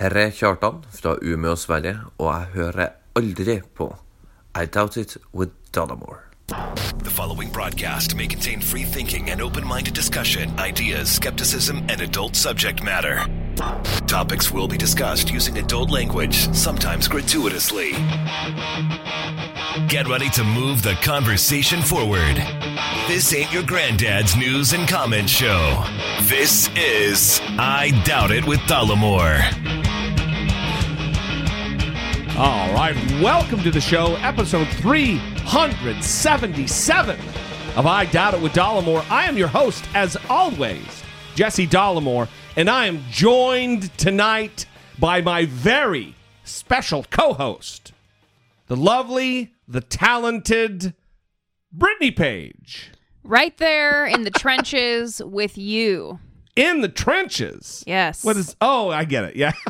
Her er Kjartan fra Umeå, Sverige, og jeg hører aldri på I Doubt It with Dollemore. The following broadcast may contain free thinking and open minded discussion, ideas, skepticism, and adult subject matter. Topics will be discussed using adult language, sometimes gratuitously. Get ready to move the conversation forward. This ain't your granddad's news and comment show. This is I Doubt It with Dollemore. All right, welcome to the show, episode 377 of I Doubt It with Dollemore. I am your host, as always, Jesse Dollemore, and I am joined tonight by my very special co host, the lovely, the talented Brittany Page. Right there in the trenches with you. In the trenches. Yes. What is, oh, I get it. Yeah.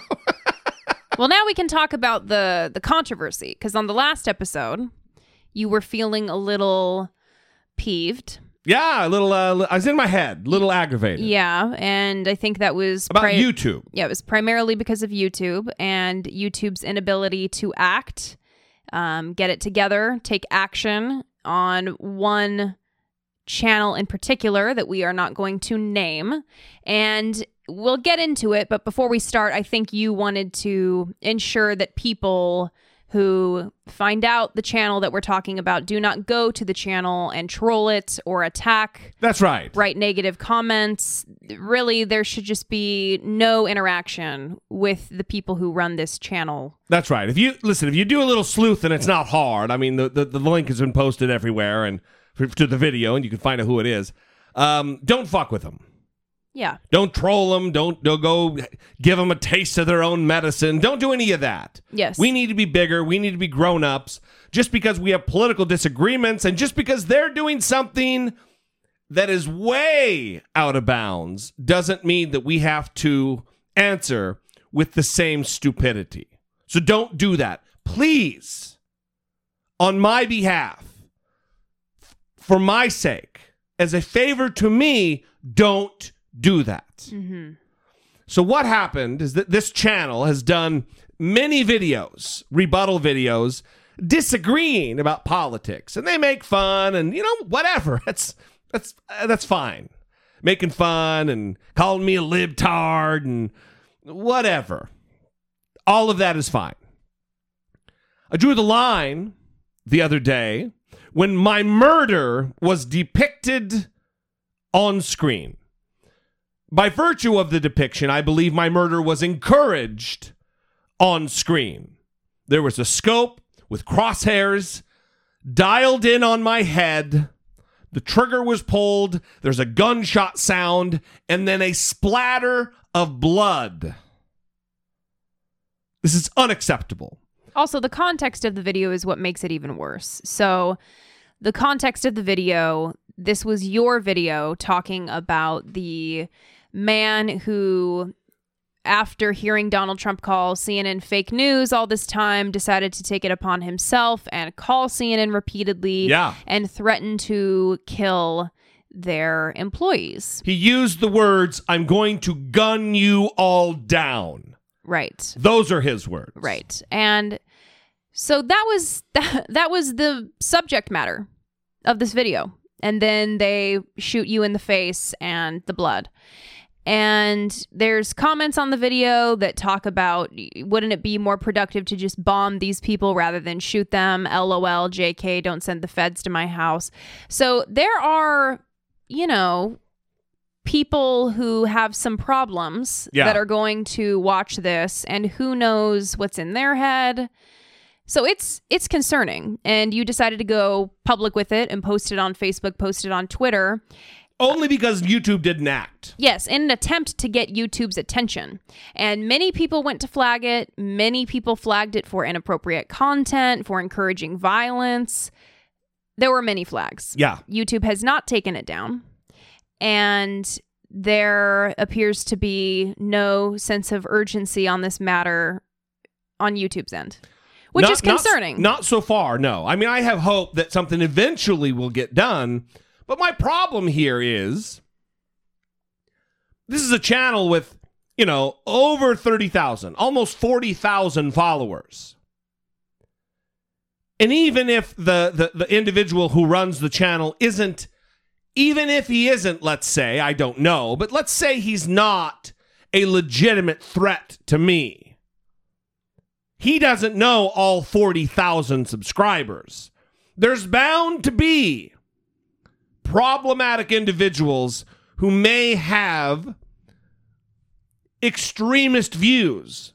Well, now we can talk about the the controversy because on the last episode, you were feeling a little peeved. yeah, a little, uh, I was in my head, a little aggravated. Yeah, and I think that was About pri- YouTube. Yeah, it was primarily because of YouTube and YouTube's inability to act, um, get it together, take action on one channel in particular that we are not going to name. And we'll get into it. But before we start, I think you wanted to ensure that people who find out the channel that we're talking about do not go to the channel and troll it or attack That's right. write negative comments. Really, there should just be no interaction with the people who run this channel. That's right. If you listen, if you do a little sleuth and it's not hard. I mean, the the, the link has been posted everywhere and to the video, and you can find out who it is. Um, don't fuck with them. Yeah. Don't troll them. Don't, don't go give them a taste of their own medicine. Don't do any of that. Yes. We need to be bigger. We need to be grown ups. Just because we have political disagreements and just because they're doing something that is way out of bounds doesn't mean that we have to answer with the same stupidity. So don't do that. Please, on my behalf, for my sake, as a favor to me, don't do that. So what happened is that this channel has done many videos, rebuttal videos, disagreeing about politics, and they make fun and you know whatever. That's that's uh, that's fine, making fun and calling me a libtard and whatever. All of that is fine. I drew the line the other day when my murder was depicted on screen. By virtue of the depiction, I believe my murder was encouraged on screen. There was a scope with crosshairs dialed in on my head. The trigger was pulled. There's a gunshot sound and then a splatter of blood. This is unacceptable. Also, the context of the video is what makes it even worse. So, the context of the video this was your video talking about the man who after hearing Donald Trump call CNN fake news all this time, decided to take it upon himself and call CNN repeatedly Yeah. and threaten to kill their employees. He used the words, I'm going to gun you all down. Right. Those are his words. Right. And so that was that, that was the subject matter of this video. And then they shoot you in the face and the blood. And there's comments on the video that talk about wouldn't it be more productive to just bomb these people rather than shoot them? LOL, JK, don't send the feds to my house. So there are, you know, people who have some problems Yeah. that are going to watch this and who knows what's in their head. So it's it's concerning and you decided to go public with it and post it on Facebook, post it on Twitter. Only because YouTube didn't act. Yes, in an attempt to get YouTube's attention. And many people went to flag it. Many people flagged it for inappropriate content, for encouraging violence. There were many flags. Yeah. YouTube has not taken it down. And there appears to be no sense of urgency on this matter on YouTube's end, which Not- is not- concerning. Not, so far, no. I mean, I have hope that something eventually will get done. But my problem here is this is a channel with you know, over 30,000, almost 40,000 followers. And even if the, the, the individual who runs the channel isn't, even if he isn't, let's say, I don't know, but let's say he's not a legitimate threat to me. He doesn't know all 40,000 subscribers. There's bound to be problematic individuals who may have extremist views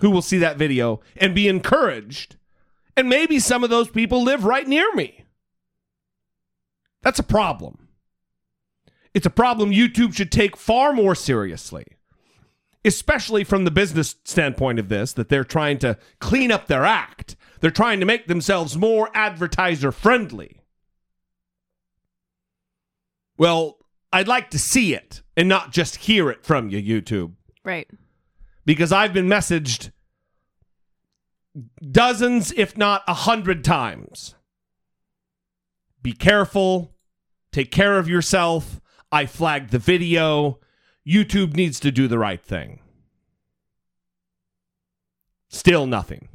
who will see that video and be encouraged. And maybe some of those people live right near me. That's a problem. It's a problem YouTube should take far more seriously, especially from the business standpoint of this, that they're trying to clean up their act. They're trying to make themselves more advertiser friendly. Well, I'd like to see it and not just hear it from you, YouTube Right. because I've been messaged dozens, if not a hundred times. Be careful. Take care of yourself. I flagged the video. YouTube needs to do the right thing. Still nothing.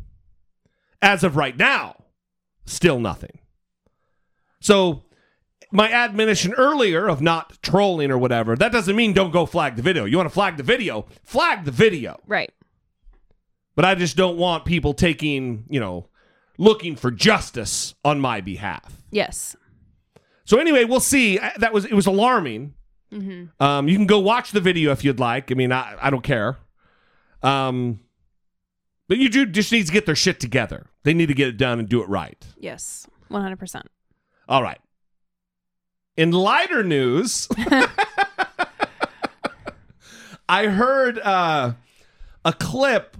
As of right now, still nothing. So, my admonition earlier of not trolling or whatever, that doesn't mean don't go flag the video. You want to flag the video? Flag the video. Right. But I just don't want people taking, you know, looking for justice on my behalf. Yes. So anyway, we'll see. That was it was alarming. Mm-hmm. Um, you can go watch the video if you'd like. I mean, I, I don't care. Um, but you do just need to get their shit together. They need to get it done and do it right. Yes. One hundred percent. All right. In lighter news, I heard uh, a clip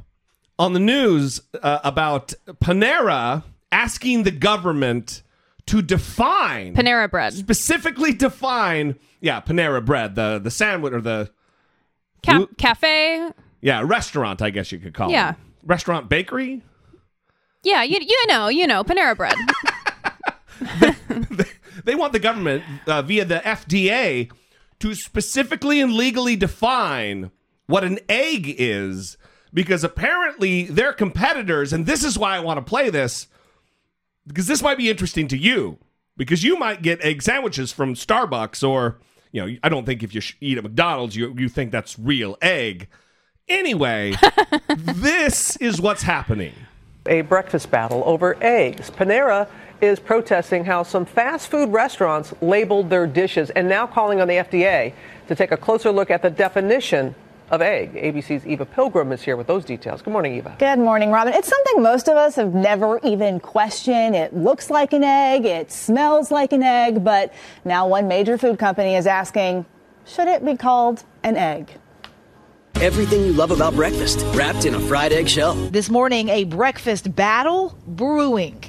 on the news uh, about Panera asking the government to define Panera bread. specifically define yeah Panera bread the the sandwich or the Ca- cafe. yeah restaurant I guess you could call Yeah. it yeah, restaurant bakery Yeah, you you know, you know, Panera bread. they want the government uh, via the FDA to specifically and legally define what an egg is because apparently their competitors and this is why I want to play this because this might be interesting to you because you might get egg sandwiches from Starbucks or you know I don't think if you eat at McDonald's you you think that's real egg anyway this is what's happening a breakfast battle over eggs. Panera is protesting how some fast food restaurants labeled their dishes and now calling on the FDA to take a closer look at the definition of egg. ABC's Eva Pilgrim is here with those details. Good morning, Eva. Good morning, Robin. It's something most of us have never even questioned. It looks like an egg, it smells like an egg, but now one major food company is asking, should it be called an egg? Everything you love about breakfast, wrapped in a fried egg shell. This morning, a breakfast battle brewing.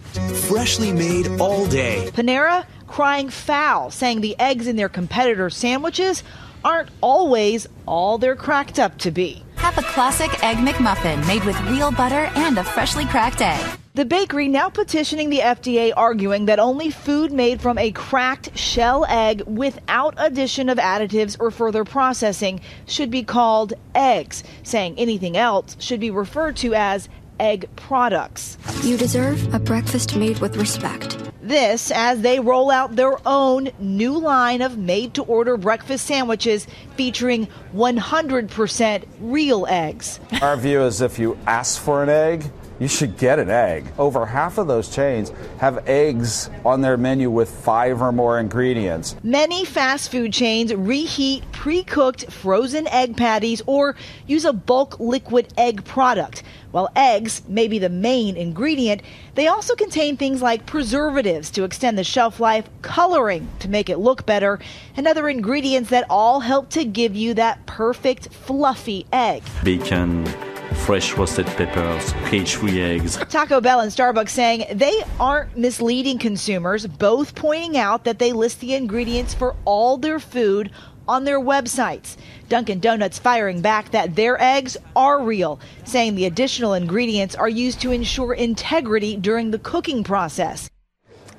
Freshly made all day. Panera crying foul, saying the eggs in their competitors' sandwiches aren't always all they're cracked up to be. Have a classic Egg McMuffin made with real butter and a freshly cracked egg. The bakery now petitioning the FDA, arguing that only food made from a cracked shell egg without addition of additives or further processing should be called eggs, saying anything else should be referred to as egg products. You deserve a breakfast made with respect. This as they roll out their own new line of made to order breakfast sandwiches featuring 100% real eggs. Our view is if you ask for an egg, you should get an egg. Over half of those chains have eggs on their menu with five or more ingredients. Many fast food chains reheat pre cooked frozen egg patties or use a bulk liquid egg product. While eggs may be the main ingredient, they also contain things like preservatives to extend the shelf life, coloring to make it look better, and other ingredients that all help to give you that perfect fluffy egg. bacon, fresh roasted peppers, cage-free eggs. Taco Bell and Starbucks saying they aren't misleading consumers, both pointing out that they list the ingredients for all their food on their websites. Dunkin' Donuts firing back that their eggs are real, saying the additional ingredients are used to ensure integrity during the cooking process.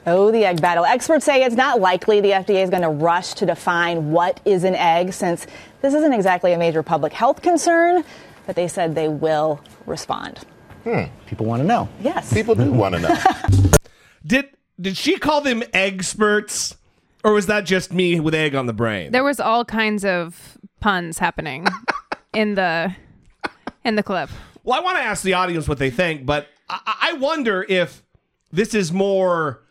Oh, the egg battle. Experts say it's not likely the FDA is going to rush to define what is an egg since this isn't exactly a major public health concern, but they said they will respond. Hmm. People want to know. Yes. People do want to know. Did did she call them experts, or was that just me with egg on the brain? There was all kinds of puns happening in the in the clip. Well, I want to ask the audience what they think, but I, I wonder if this is more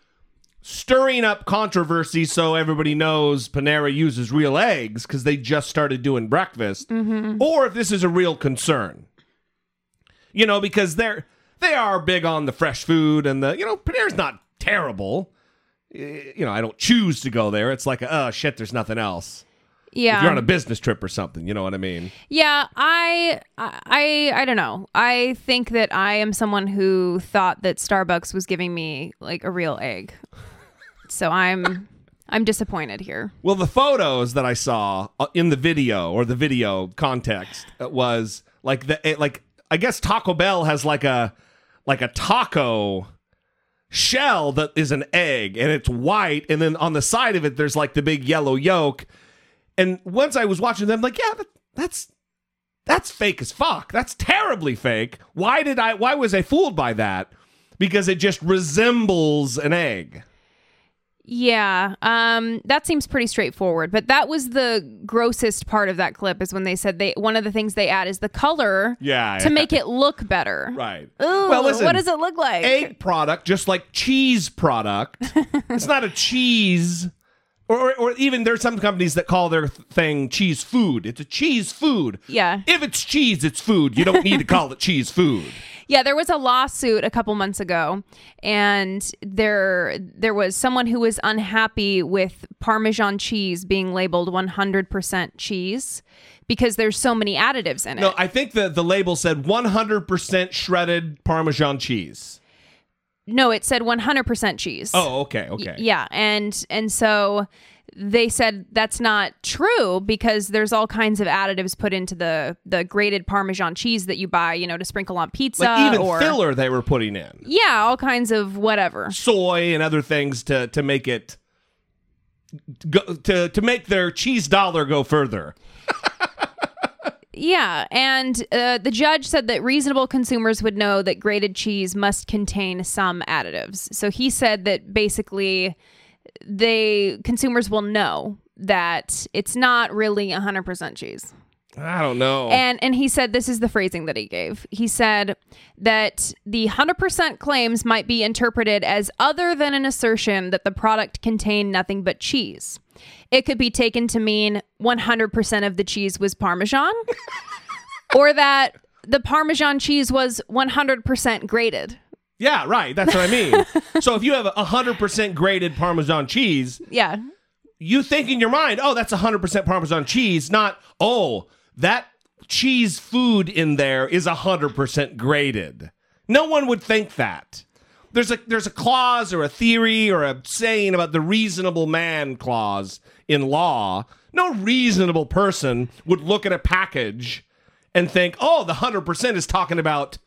stirring up controversy so everybody knows Panera uses real eggs because they just started doing breakfast, Mhm. or if this is a real concern. You know, because they're they are big on the fresh food and the you know Panera's not terrible. You know, I don't choose to go there. It's like, oh shit, there's nothing else. Yeah. If you're on a business trip or something, you know what I mean? Yeah, I, I, I don't know. I think that I am someone who thought that Starbucks was giving me like a real egg, so I'm, I'm disappointed here. Well, the photos that I saw uh, in the video or the video context uh, was like the it, like I guess Taco Bell has like a like a taco shell that is an egg and it's white and then on the side of it there's like the big yellow yolk. And once I was watching them like, yeah, that, that's that's fake as fuck. That's terribly fake. Why did I why was I fooled by that? Because it just resembles an egg. Yeah, um, that seems pretty straightforward. But that was the grossest part of that clip is when they said they one of the things they add is the color Yeah, to yeah. make it look better. Right. Ooh, Well, listen, what does it look like? egg product, just like cheese product. it's not a cheese, or, or, even there's some companies that call their thing cheese food. It's a cheese food. Yeah. If it's cheese, it's food. You don't need to call it cheese food. Yeah, there was a lawsuit a couple months ago, and there there was someone who was unhappy with Parmesan cheese being labeled 100% cheese because there's so many additives in it. No, I think the the label said 100% shredded Parmesan cheese. No, it said 100% cheese. Oh, okay, okay. Y- yeah, and and so they said that's not true because there's all kinds of additives put into the the grated Parmesan cheese that you buy, you know, to sprinkle on pizza Like even or filler they were putting in. yeah, all kinds of whatever. soy and other things to to make it go, to to make their cheese dollar go further. Yeah, and uh, the judge said that reasonable consumers would know that grated cheese must contain some additives. So he said that basically they consumers will know that it's not really 100% cheese. I don't know. And and he said this is the phrasing that he gave. He said that the 100% claims might be interpreted as other than an assertion that the product contained nothing but cheese. It could be taken to mean 100% of the cheese was parmesan or that the parmesan cheese was 100% grated. yeah, right. That's what I mean. so if you have a hundred percent grated Parmesan cheese, Yeah. you think in your mind, oh, that's hundred percent Parmesan cheese, not oh, that cheese food in there is hundred percent grated. No one would think that. There's a there's a clause or a theory or a saying about the reasonable man clause in law. No reasonable person would look at a package and think, "Oh, the 100% is talking about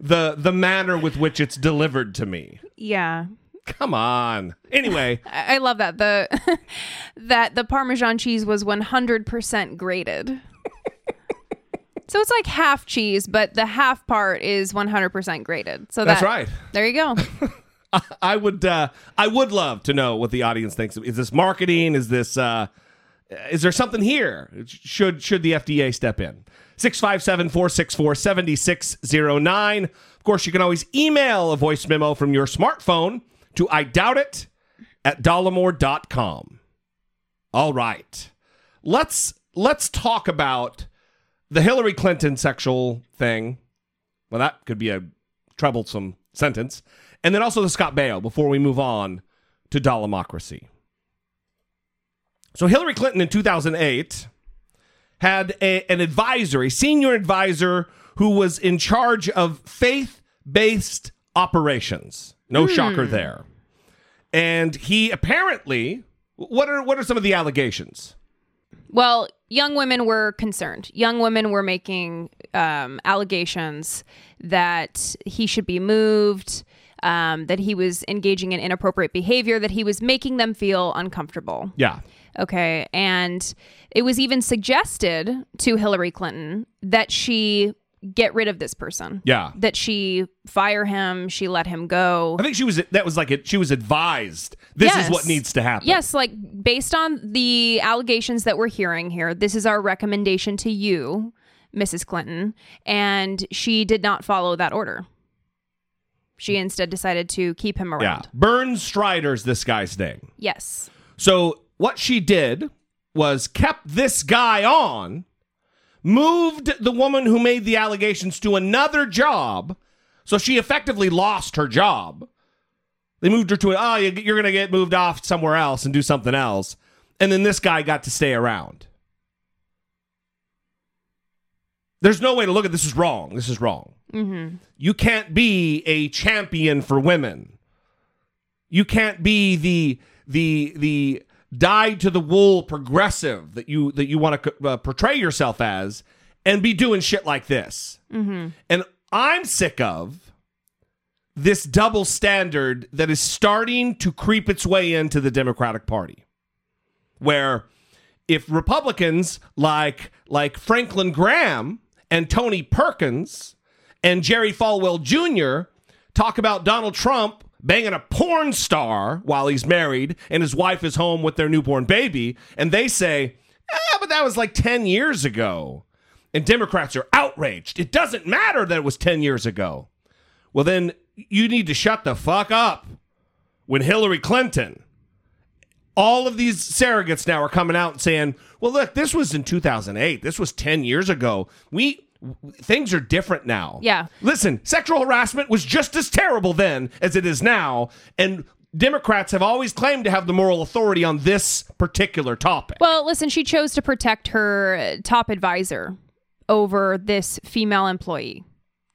the the manner with which it's delivered to me." Yeah. Come on. Anyway, I love that the that the Parmesan cheese was 100% grated. So it's like half cheese, but the half part is 100% grated. So That's that- right. There you go. I would uh I would love to know what the audience thinks. Is this marketing? Is this uh is there something here? Should should the FDA step in? 657-464-7609. Of course, you can always email a voice memo from your smartphone to I doubt it at dollemore.com. All right. Let's let's talk about the Hillary Clinton sexual thing. Well, that could be a troublesome sentence. And then also the Scott Baio before we move on to Dollemocracy. So Hillary Clinton in 2008 had a, an advisor, a senior advisor who was in charge of faith-based operations. No Hmm. shocker there. And he apparently what are what are some of the allegations? Well, young women were concerned. Young women were making um, allegations that he should be moved, um, that he was engaging in inappropriate behavior, that he was making them feel uncomfortable. Yeah. Okay. And it was even suggested to Hillary Clinton that she get rid of this person. Yeah. That she fire him, she let him go. I think she was that was like it. She was advised. This is what needs to happen. Yes, like based on the allegations that we're hearing here, this is our recommendation to you, Mrs. Clinton, and she did not follow that order. She instead decided to keep him around. Yeah. Burns Strider's this guy's name. Yes. So what she did was kept this guy on, moved the woman who made the allegations to another job, so she effectively lost her job. They moved her to a, oh, you- you're going to get moved off somewhere else and do something else. And then this guy got to stay around. There's no way to look at this is wrong. This is wrong. Mm-hmm. You can't be a champion for women. You can't be the the the dyed to the wool progressive that you that you want to uh, portray yourself as and be doing shit like this. Mm-hmm. And I'm sick of this double standard that is starting to creep its way into the Democratic Party. Where if Republicans like like Franklin Graham and Tony Perkins and Jerry Falwell Jr. talk about Donald Trump banging a porn star while he's married and his wife is home with their newborn baby, and they say, ah, but that was like 10 years ago. And Democrats are outraged. It doesn't matter that it was 10 years ago. Well, then you need to shut the fuck up when Hillary Clinton all of these surrogates now are coming out and saying, "Well, look, this was in 2008. This was 10 years ago. We things are different now." Yeah. Listen, sexual harassment was just as terrible then as it is now, and Democrats have always claimed to have the moral authority on this particular topic. Well, listen, she chose to protect her top advisor over this female employee.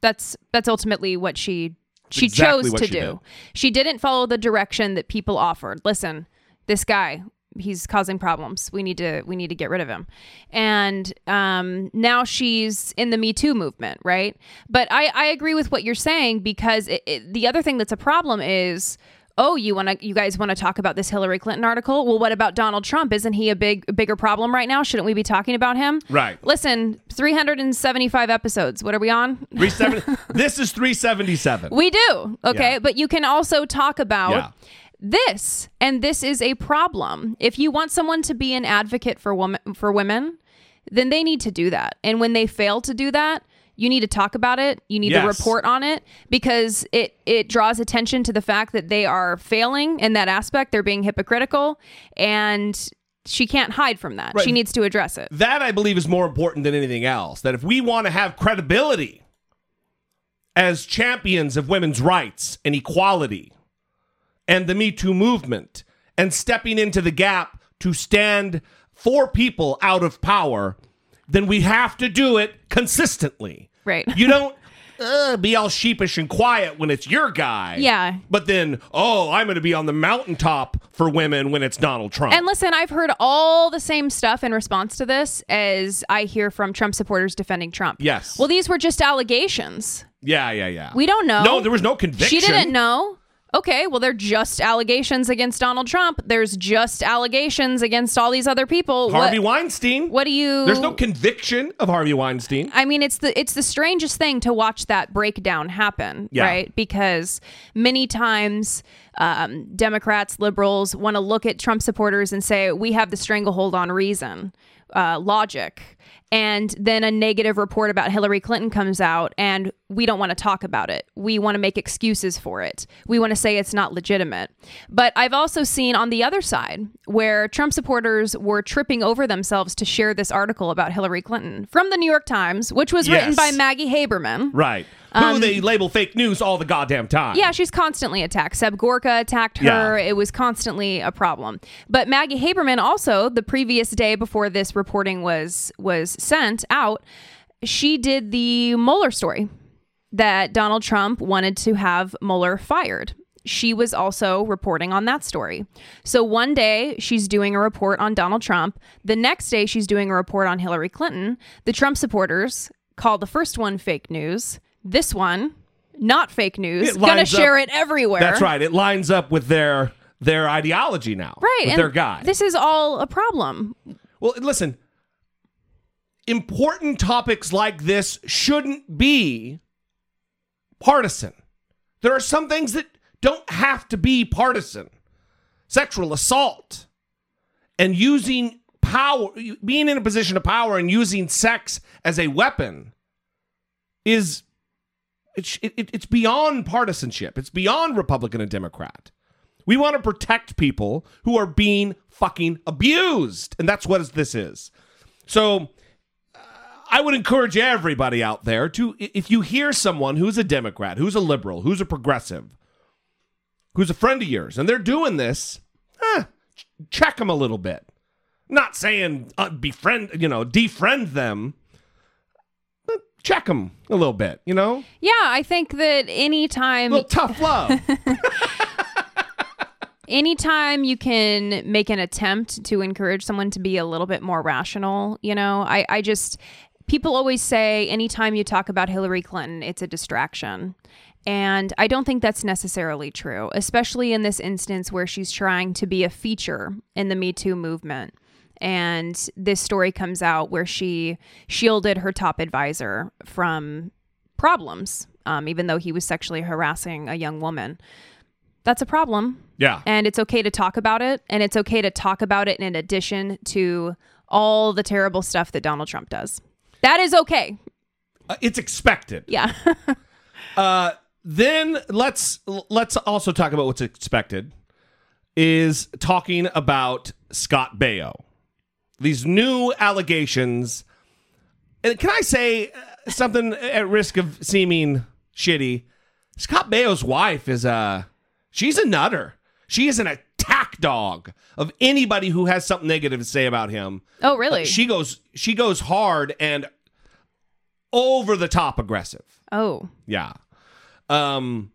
That's that's ultimately what she she exactly chose to she do. did. She didn't follow the direction that people offered. Listen, this guy, he's causing problems. We need to we need to get rid of him. And um, now she's in the Me Too movement, right? But I I agree with what you're saying because it, it, the other thing that's a problem is oh you want to you guys want to talk about this hillary clinton article well what about donald trump isn't he a big bigger problem right now shouldn't we be talking about him Right. listen 375 episodes what are we on 370 this is 377. we do okay Yeah. but you can also talk about Yeah. This and this is a problem. If you want someone to be an advocate for women for women then they need to do that. And when they fail to do that you need to talk about it. You need to report on it because it it draws attention to the fact that they are failing in that aspect. They're being hypocritical and she can't hide from that. Right. she needs to address it. That I believe is more important than anything else. That if we want to have credibility as champions of women's rights and equality and the Me Too movement and stepping into the gap to stand for people out of power, then we have to do it consistently. right You don't uh, be all sheepish and quiet when it's your guy. Yeah. But then, oh, I'm going to be on the mountaintop for women when it's Donald Trump. And listen, I've heard all the same stuff in response to this as I hear from Trump supporters defending Trump. Yes. Well, these were just allegations. yeah, yeah, yeah. We don't know. No, there was no conviction. She didn't know. Okay, well, they're just allegations against Donald Trump. There's just allegations against all these other people. Harvey what, Weinstein. what do you? There's no conviction of Harvey Weinstein. I mean, it's the it's the strangest thing to watch that breakdown happen, Yeah. right? Because many times um, Democrats, liberals want to look at Trump supporters and say we have the stranglehold on reason, uh, logic, and then a negative report about Hillary Clinton comes out, and we don't want to talk about it. We want to make excuses for it. We want to say it's not legitimate. But I've also seen on the other side where Trump supporters were tripping over themselves to share this article about Hillary Clinton from the New York Times, which was written by Maggie Haberman. Right. Um, Who they label fake news all the goddamn time. Yeah, she's constantly attacked. Seb Gorka attacked her. Yeah. It was constantly a problem. But Maggie Haberman also, the previous day before this reporting was was sent out, she did the Mueller story that Donald Trump wanted to have Mueller fired. She was also reporting on that story. So one day she's doing a report on Donald Trump. The next day she's doing a report on Hillary Clinton. The Trump supporters call the first one fake news. This one not fake news, gonna share it everywhere. That's right. It lines up with their their ideology now. Right. With their guy. This is all a problem. Well, listen, important topics like this shouldn't be partisan. There are some things that don't have to be partisan. Sexual assault and using power, being in a position of power and using sex as a weapon is it's it, it's beyond partisanship. It's beyond Republican and Democrat. We want to protect people who are being fucking abused, and that's what this is. So uh, I would encourage everybody out there to if you hear someone who's a Democrat, who's a liberal, who's a progressive, who's a friend of yours, and they're doing this, eh, ch- check them a little bit. Not saying uh, befriend, you know, defriend them. Check them a little bit, you know. Yeah, I think that anytime little tough love. anytime you can make an attempt to encourage someone to be a little bit more rational, you know, I, I just, people always say anytime you talk about Hillary Clinton, it's a distraction. And I don't think that's necessarily true, especially in this instance where she's trying to be a feature in the Me Too movement. And this story comes out where she shielded her top advisor from problems, um, even though he was sexually harassing a young woman. That's a problem. Yeah. And it's okay to talk about it. And it's okay to talk about it in addition to all the terrible stuff that Donald Trump does. That is okay. Uh, it's expected. Yeah. Uh, then let's let's also talk about what's expected. Is talking about Scott Baio. These new allegations. And can I say uh, something at risk of seeming shitty? Scott Baio's wife is a she's a nutter. She is an attack dog of anybody who has something negative to say about him. Oh, really? Uh, she goes she goes hard and over the top aggressive. oh. Yeah. Um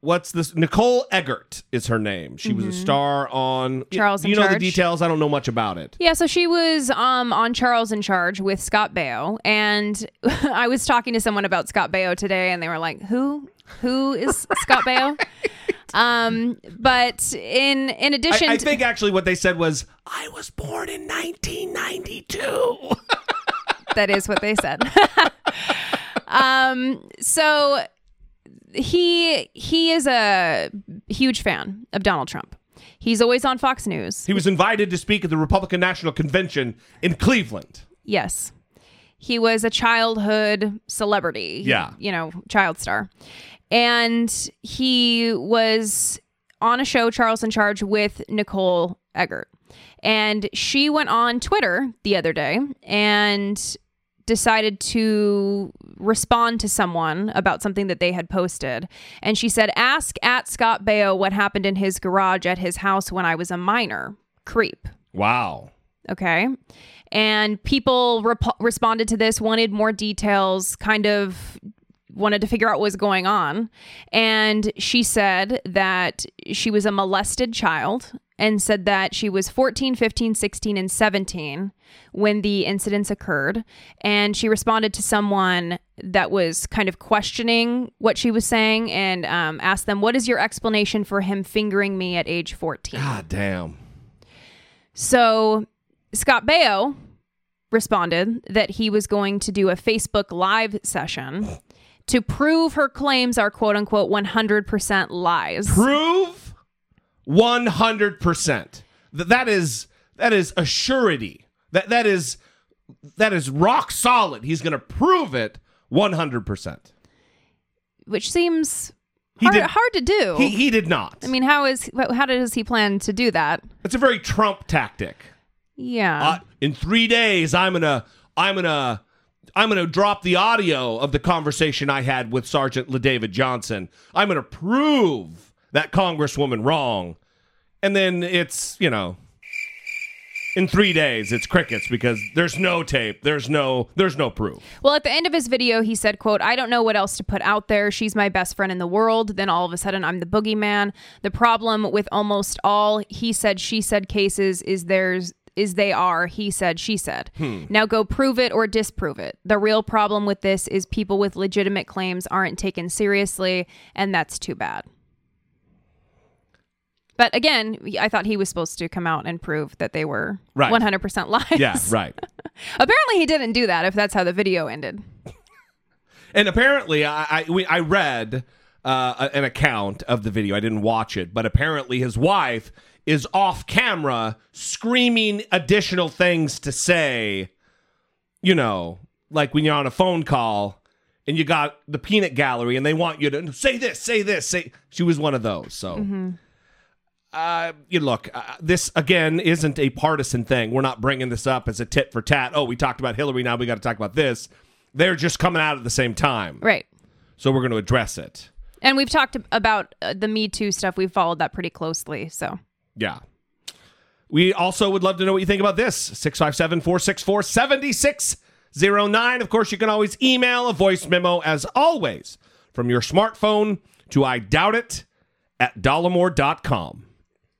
what's this Nicole Eggert is her name. She was a star on Mm-hmm. Charles in you know the Charge. details? I don't know much about it. Yeah, so she was um, on Charles in Charge with Scott Baio, and I was talking to someone about Scott Baio today, and they were like, "Who? Who is Scott Baio?" Um, but in in addition, I, I to- think actually what they said was I was born in 1992. that is what they said. um, so he he is a huge fan of Donald Trump. He's always on Fox News. he was invited to speak at the Republican National Convention in Cleveland. Yes. He was a childhood celebrity. Yeah. You know, child star. And he was on a show, Charles in Charge, with Nicole Eggert. And she went on Twitter the other day and decided to respond to someone about something that they had posted. And she said, Ask at Scott Baio what happened in his garage at his house when I was a minor. Creep. Wow. Okay. And people rep- responded to this, wanted more details, kind of wanted to figure out what was going on. And she said that she was a molested child and said that she was 14, 15, 16, and 17 when the incidents occurred. And she responded to someone that was kind of questioning what she was saying and um, asked them, What is your explanation for him fingering me at age 14? God damn. So Scott Baio responded that he was going to do a Facebook Live session to prove her claims are quote unquote 100% lies. Prove 100%. That that is that is a surety. That that is that is rock solid. He's going to prove it 100%. which seems hard, did- hard to do. He he did not. I mean, how is how does he plan to do that? It's a very Trump tactic. Yeah. Uh, in three days, I'm gonna, I'm gonna, I'm gonna drop the audio of the conversation I had with Sergeant LaDavid Johnson. I'm gonna prove that Congresswoman wrong, and then it's you know, in three days it's crickets because there's no tape, there's no, there's no proof. Well, at the end of his video, he said, quote, I don't know what else to put out there. She's my best friend in the world. Then all of a sudden, I'm the boogeyman. The problem with almost all he said, she said cases is there's is they are he said, she said. Hmm. Now go prove it or disprove it. The real problem with this is people with legitimate claims aren't taken seriously, and that's too bad. But again, I thought he was supposed to come out and prove that they were Right. 100% lies. Yeah, right. Apparently, he didn't do that if that's how the video ended. And apparently, I I, we, I read uh, an account of the video. I didn't watch it, but apparently, his wife is off camera screaming additional things to say. You know, like when you're on a phone call and you got the peanut gallery and they want you to say this, say this, say. She was one of those. So. Mm-hmm. Uh, you look, uh, this again isn't a partisan thing. We're not bringing this up as a tit for tat. Oh, we talked about Hillary, now we got to talk about this. They're just coming out at the same time. Right. So we're going to address it. And we've talked about uh, the Me Too stuff. We've followed that pretty closely. So Yeah. We also would love to know what you think about this. 657 464 7609. Of course, you can always email a voice memo as always from your smartphone to I doubt it at dollemore.com.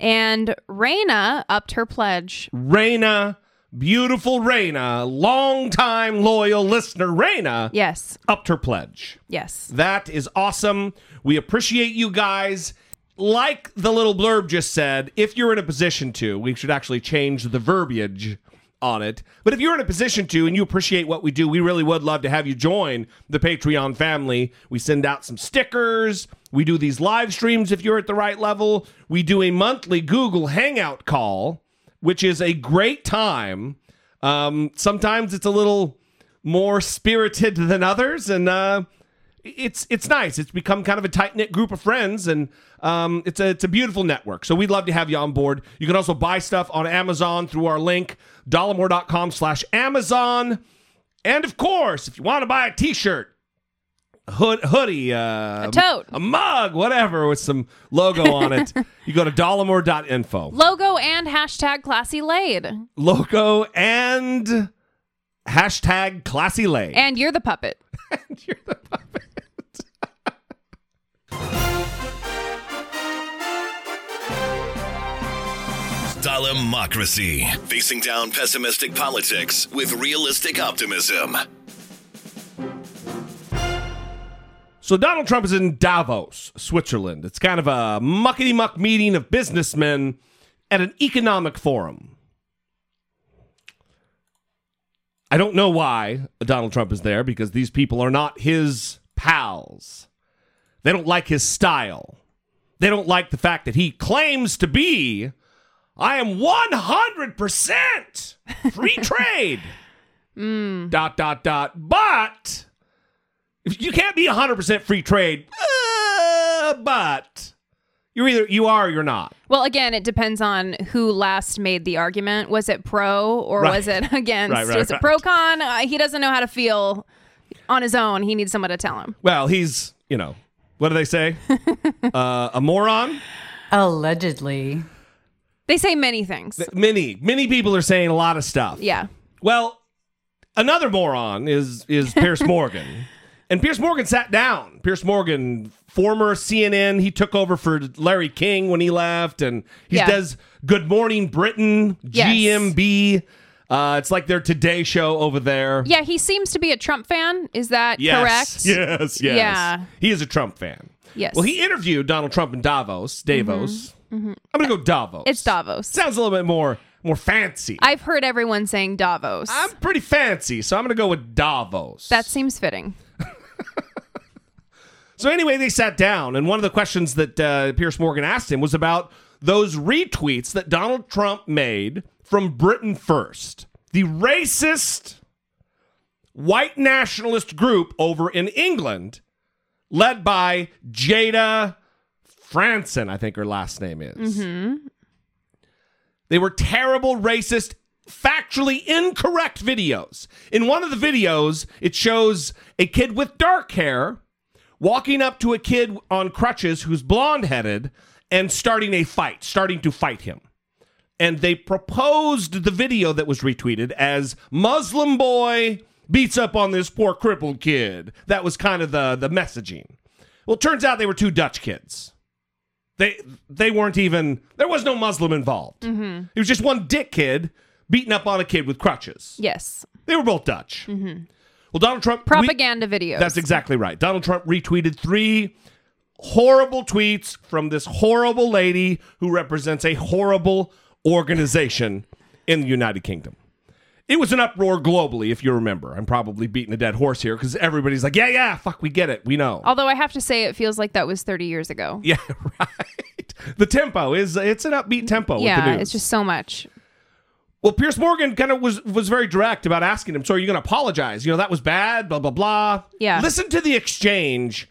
and Raina upped her pledge. Raina, beautiful Raina, longtime loyal listener Raina, Yes. upped her pledge. Yes. That is awesome. We appreciate you guys. Like the little blurb just said, if you're in a position to, we should actually change the verbiage on it. But if you're in a position to and you appreciate what we do, we really would love to have you join the Patreon family. We send out some stickers. We do these live streams if you're at the right level. We do a monthly Google Hangout call, which is a great time. Um, sometimes it's a little more spirited than others, and uh, it's it's nice. It's become kind of a tight knit group of friends, and um, it's a it's a beautiful network. So we'd love to have you on board. You can also buy stuff on Amazon through our link dollemore.com slash Amazon, and of course, if you want to buy a T-shirt, a hood, hoodie, uh, A tote. a mug, whatever, with some logo on it, you go to dollemore.info. Logo and hashtag classy laid. Logo and hashtag classy lay. And you're the puppet. Dollemocracy. Facing down pessimistic politics with realistic optimism. So Donald Trump is in Davos, Switzerland. It's kind of a muckety muck meeting of businessmen at an economic forum. I don't know why Donald Trump is there because these people are not his pals. They don't like his style. They don't like the fact that he claims to be I am 100% free trade. Dot dot dot. But you can't be 100% free trade, uh, but you're either you are or you're not. Well, again, it depends on who last made the argument. Was it pro or Right. was it against? Right, right, was it pro con? Uh, he doesn't know how to feel on his own. He needs someone to tell him. Well, he's, you know, what do they say? uh, a moron? Allegedly. They say many things. Many, many people are saying a lot of stuff. Yeah. Well, another moron is is Piers Morgan. And Piers Morgan sat down. Piers Morgan, former CNN, he took over for Larry King when he left, and he Yeah. does Good Morning Britain, Yes. GMB. Uh, it's like their Today Show over there. Yeah, he seems to be a Trump fan. Is that Yes, correct? Yes, yes. Yeah. He is a Trump fan. Yes. Well, he interviewed Donald Trump in Davos, Davos. Mhm. I'm gonna go Davos. It's Davos. Sounds a little bit more more fancy. I've heard everyone saying Davos. I'm pretty fancy, so I'm gonna go with Davos. that seems fitting. So anyway, they sat down, and one of the questions that uh, Piers Morgan asked him was about those retweets that Donald Trump made from Britain First, the racist white nationalist group over in England, led by Jayda Fransen, I think her last name is. hmm They were terrible, racist, factually incorrect videos. In one of the videos, it shows a kid with dark hair walking up to a kid on crutches who's blonde headed and starting a fight, starting to fight him. And they proposed the video that was retweeted as Muslim boy beats up on this poor crippled kid. That was kind of the, the messaging. Well, it turns out they were two Dutch kids. They they weren't even there was no Muslim involved. Mm-hmm. It was just one dick kid beating up on a kid with crutches. Yes. They were both Dutch. Mm-hmm. Well, Donald Trump Propaganda videos. That's exactly right. Donald Trump retweeted three horrible tweets from this horrible lady who represents a horrible organization in the United Kingdom. It was an uproar globally, if you remember. I'm probably beating a dead horse here because everybody's like, yeah, yeah, fuck, we get it. We know. Although I have to say, it feels like that was 30 years ago. Yeah, right. The tempo is it's an upbeat tempo. with the yeah, it's just so much. Well, Piers Morgan kind of was was very direct about asking him, "So are you going to apologize? You know that was bad, blah blah blah." Yeah. Listen to the exchange.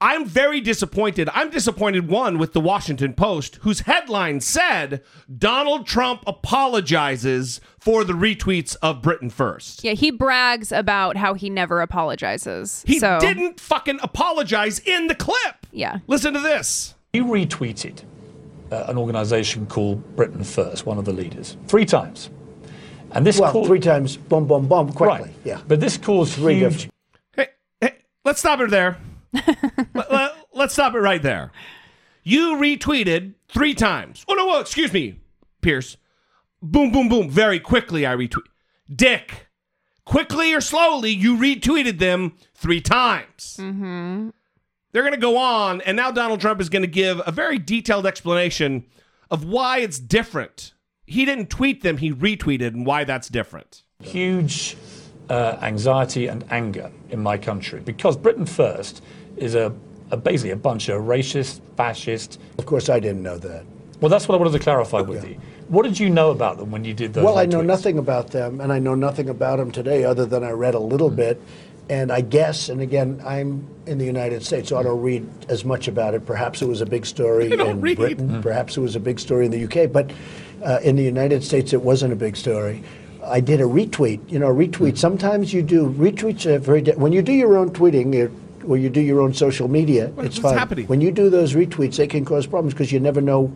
I'm very disappointed. I'm disappointed one with the Washington Post, whose headline said Donald Trump apologizes for the retweets of Britain First. Yeah, he brags about how he never apologizes. He so, didn't fucking apologize in the clip. Yeah. Listen to this. He retweeted uh, an organization called Britain First, one of the leaders, three times. And this well, caused- three times, boom, boom, boom, quickly. Right. Yeah. But this caused Three huge. different- Hey, hey, let's stop it there. Let, let, let's stop it right there. You retweeted three times. Oh, no, well, excuse me, Piers. Boom, boom, boom. Very quickly, I retweet. Dick, quickly or slowly, you retweeted them three times. Mm-hmm. They're going to go on, and now Donald Trump is going to give a very detailed explanation of why it's different. He didn't tweet them, he retweeted, and why that's different. huge uh, anxiety and anger in my country because Britain First is a, a basically a bunch of racist, fascist. Of course, I didn't know that. Well, that's what I wanted to clarify with you. What did you know about them when you did those? Well, I know retweets? nothing about them, and I know nothing about them today other than I read a little bit. And I guess, and again, I'm in the United States, so I don't read as much about it. Perhaps it was a big story in Britain, perhaps it was a big story in the UK, but uh, in the United States, it wasn't a big story. I did a retweet. You know, retweet. Mm-hmm. Sometimes you do retweets. Are very di- when you do your own tweeting, it, or you do your own social media, What- it's what's fine. happening? When you do those retweets, they can cause problems because you never know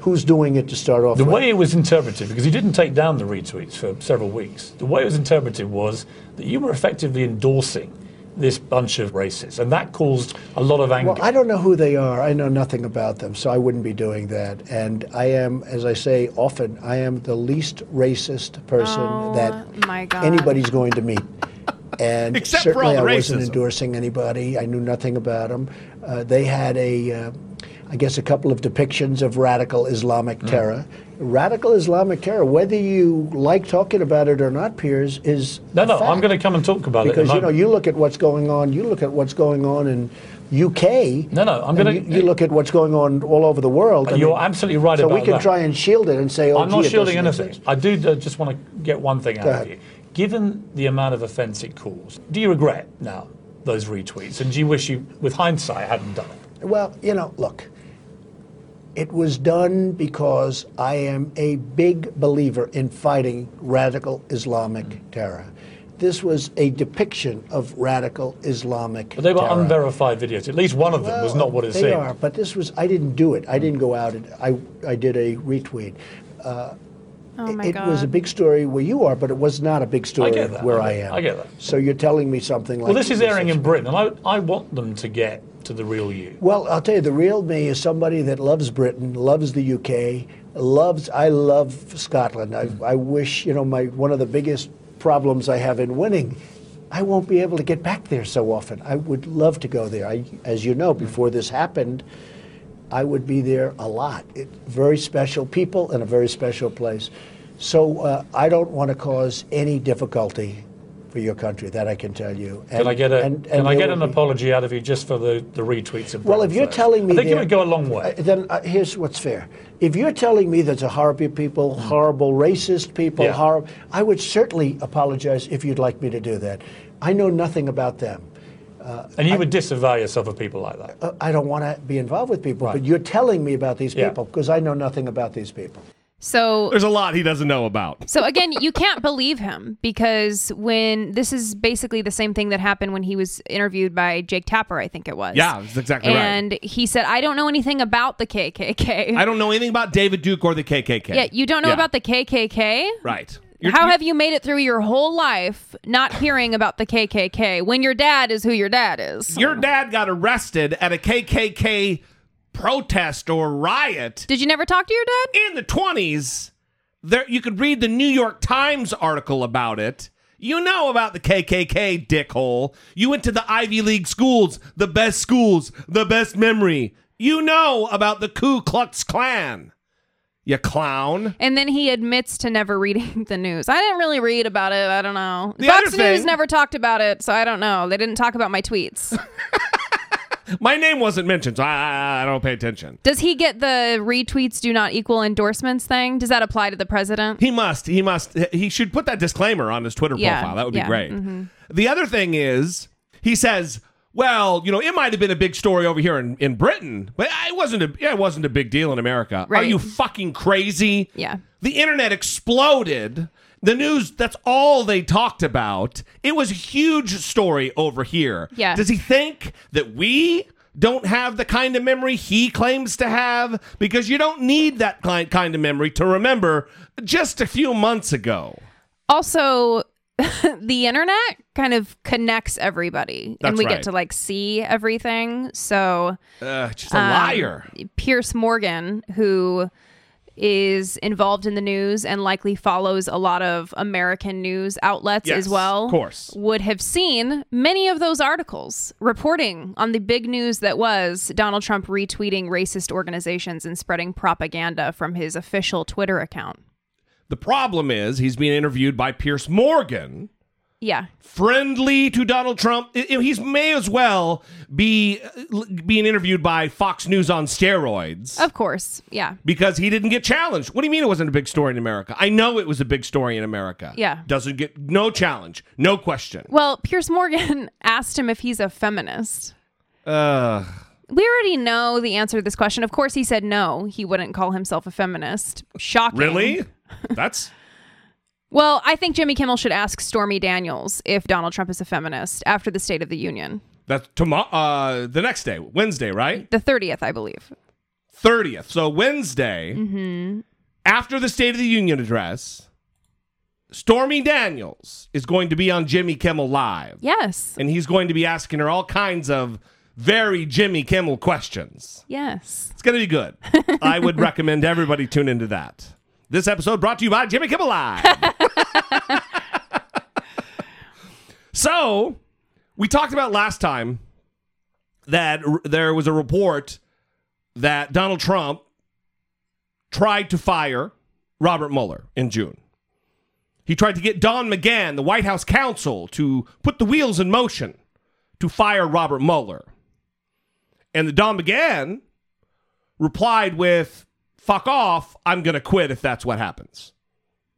who's doing it to start off The with. way it was interpreted, because he didn't take down the retweets for several weeks, the way it was interpreted was that you were effectively endorsing this bunch of racists, and that caused a lot of anger. Well, I don't know who they are. I know nothing about them, so I wouldn't be doing that. And I am, as I say often, I am the least racist person Oh, that anybody's going to meet. And Except for certainly all the I wasn't endorsing anybody. I knew nothing about them. Uh, they had a, uh, I guess, a couple of depictions of radical Islamic Mm. terror. Radical Islamic terror, whether you like talking about it or not, Piers, is no, no, I'm going to come and talk about it. Because you know, you look at what's going on. You look at what's going on in UK. No, no, I'm gonna- You, you look at what's going on all over the world. You're mean, absolutely right so we can that. try and shield it and say, "Oh, I'm not gee, it shielding anything. exist. I do uh, just want to get one thing out of you. Given the amount of offence it caused, do you regret now those retweets? And do you wish you, with hindsight, hadn't done it? Well, you know, look. It was done because I am a big believer in fighting radical Islamic terror. This was a depiction of radical Islamic But they were terror. unverified videos. At least one of them was not what it they seemed. are, but this was I didn't do it. I didn't go out and I I did a retweet. Uh, Oh my it God. was a big story where you are, but it was not a big story get that. where I I, get- am. I get that. So you're telling me something like well, this is airing in Britain, and I, I want them to get to the real you. Well, I'll tell you, the real me is somebody that loves Britain, loves the UK, loves. I love Scotland. I, I wish you know my one of the biggest problems I have in winning. I won't be able to get back there so often. I would love to go there. I, as you know, before this happened, I would be there a lot. It, very special people in a very special place. So uh, I don't want to cause any difficulty for your country. That I can tell you. Can And- I get a and- Can and I get an be- apology out of you just for the, the retweets of well, if you're first? telling me, I think it would go a long way. uh, Then uh, here's what's fair. If you're telling me there's a horrible people, horrible racist people, Yeah. horrible, I would certainly apologize if you'd like me to do that. I know nothing about them. And you would disavow yourself of people like that. Uh, I don't want to be involved with people, but you're telling me about these Yeah. people because I know nothing about these people. So There's a lot he doesn't know about. So again, you can't believe him because when this is basically the same thing that happened when he was interviewed by Jake Tapper, I think it was. Yeah, that's exactly right. And he said, "I don't know anything about the KKK." I don't know anything about David Duke or the KKK. Yeah, you don't know Yeah. about the KKK. Right. How have you made it through your whole life not hearing about the KKK when your dad is who your dad is? Your dad got arrested at a KKK protest or riot. Did you never talk to your dad? In the 20s, there you could read the New York Times article about it. You know about the KKK, dickhole. You went to the Ivy League schools, the best schools, the best memory. You know about the Ku Klux Klan. You clown. And then he admits to never reading the news. I didn't really read about it. I don't know. The Fox News thing- never talked about it, so I don't know. They didn't talk about my tweets. My name wasn't mentioned, so I, I, I don't pay attention. Does he get the retweets do not equal endorsements thing? Does that apply to the president? He must. He must. He should put that disclaimer on his Twitter Yeah, profile. That would yeah, be great. mhm. The other thing is, he says, "Well, you know, it might have been a big story over here in, in Britain, but it wasn't a it wasn't a big deal in America. Are you fucking crazy? Yeah. The internet exploded. The news, that's all they talked about. It was a huge story over here. Yeah. Does he think that we don't have the kind of memory he claims to have? Because you don't need that kind kind of memory to remember just a few months ago. Also, the internet kind of connects everybody, and we right. get to like see everything. So, Uh, just a um, liar. Piers Morgan, who is involved in the news and likely follows a lot of American news outlets Yes, as well, of course. would have seen many of those articles reporting on the big news that was Donald Trump retweeting racist organizations and spreading propaganda from his official Twitter account. The problem is he's being interviewed by Piers Morgan, Yeah. friendly to Donald Trump. He's may as well be uh, being interviewed by Fox News on steroids. Of course. Yeah. because he didn't get challenged. What do you mean it wasn't a big story in America? I know it was a big story in America. Yeah. Doesn't get no challenge, no question. Well, Piers Morgan asked him if he's a feminist. Uh, We already know the answer to this question. Of course, he said no. He wouldn't call himself a feminist. Shocking. really? That's Well, I think Jimmy Kimmel should ask Stormy Daniels if Donald Trump is a feminist after the State of the Union. that's tomorrow. Uh, the next day, Wednesday, right? The 30th, I believe. Thirtieth. So Wednesday, Mm-hmm. after the State of the Union address, Stormy Daniels is going to be on Jimmy Kimmel Live. Yes. And he's going to be asking her all kinds of very Jimmy Kimmel questions. Yes. It's going to be good. I would recommend everybody tune into that. This episode brought to you by Jimmy Kimmel Live. so, we talked about last time that r- there was a report that Donald Trump tried to fire Robert Mueller in June. He tried to get Don McGahn, the White House counsel, to put the wheels in motion to fire Robert Mueller. And the Don McGahn replied with, fuck off, I'm going to quit if that's what happens.